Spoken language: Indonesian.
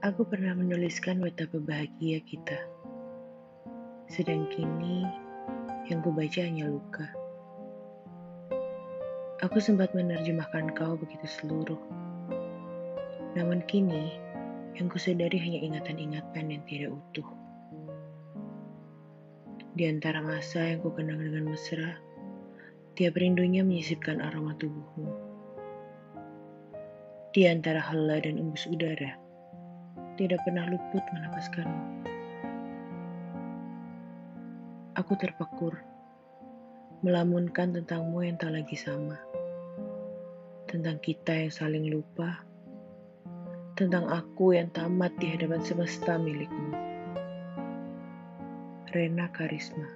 Aku pernah menuliskan betapa bahagia kita. Sedang kini, yang kubaca hanya luka. Aku sempat menerjemahkan kau begitu seluruh. Namun kini, yang kusadari hanya ingatan-ingatan yang tidak utuh. Di antara masa yang kukenang dengan mesra, tiap rindunya menyisipkan aroma tubuhmu. Di antara hela dan embus udara, tidak pernah luput menapaskanmu. Aku terpekur, melamunkan tentangmu yang tak lagi sama. Tentang kita yang saling lupa, tentang aku yang tamat di hadapan semesta milikmu. Rena Karisma.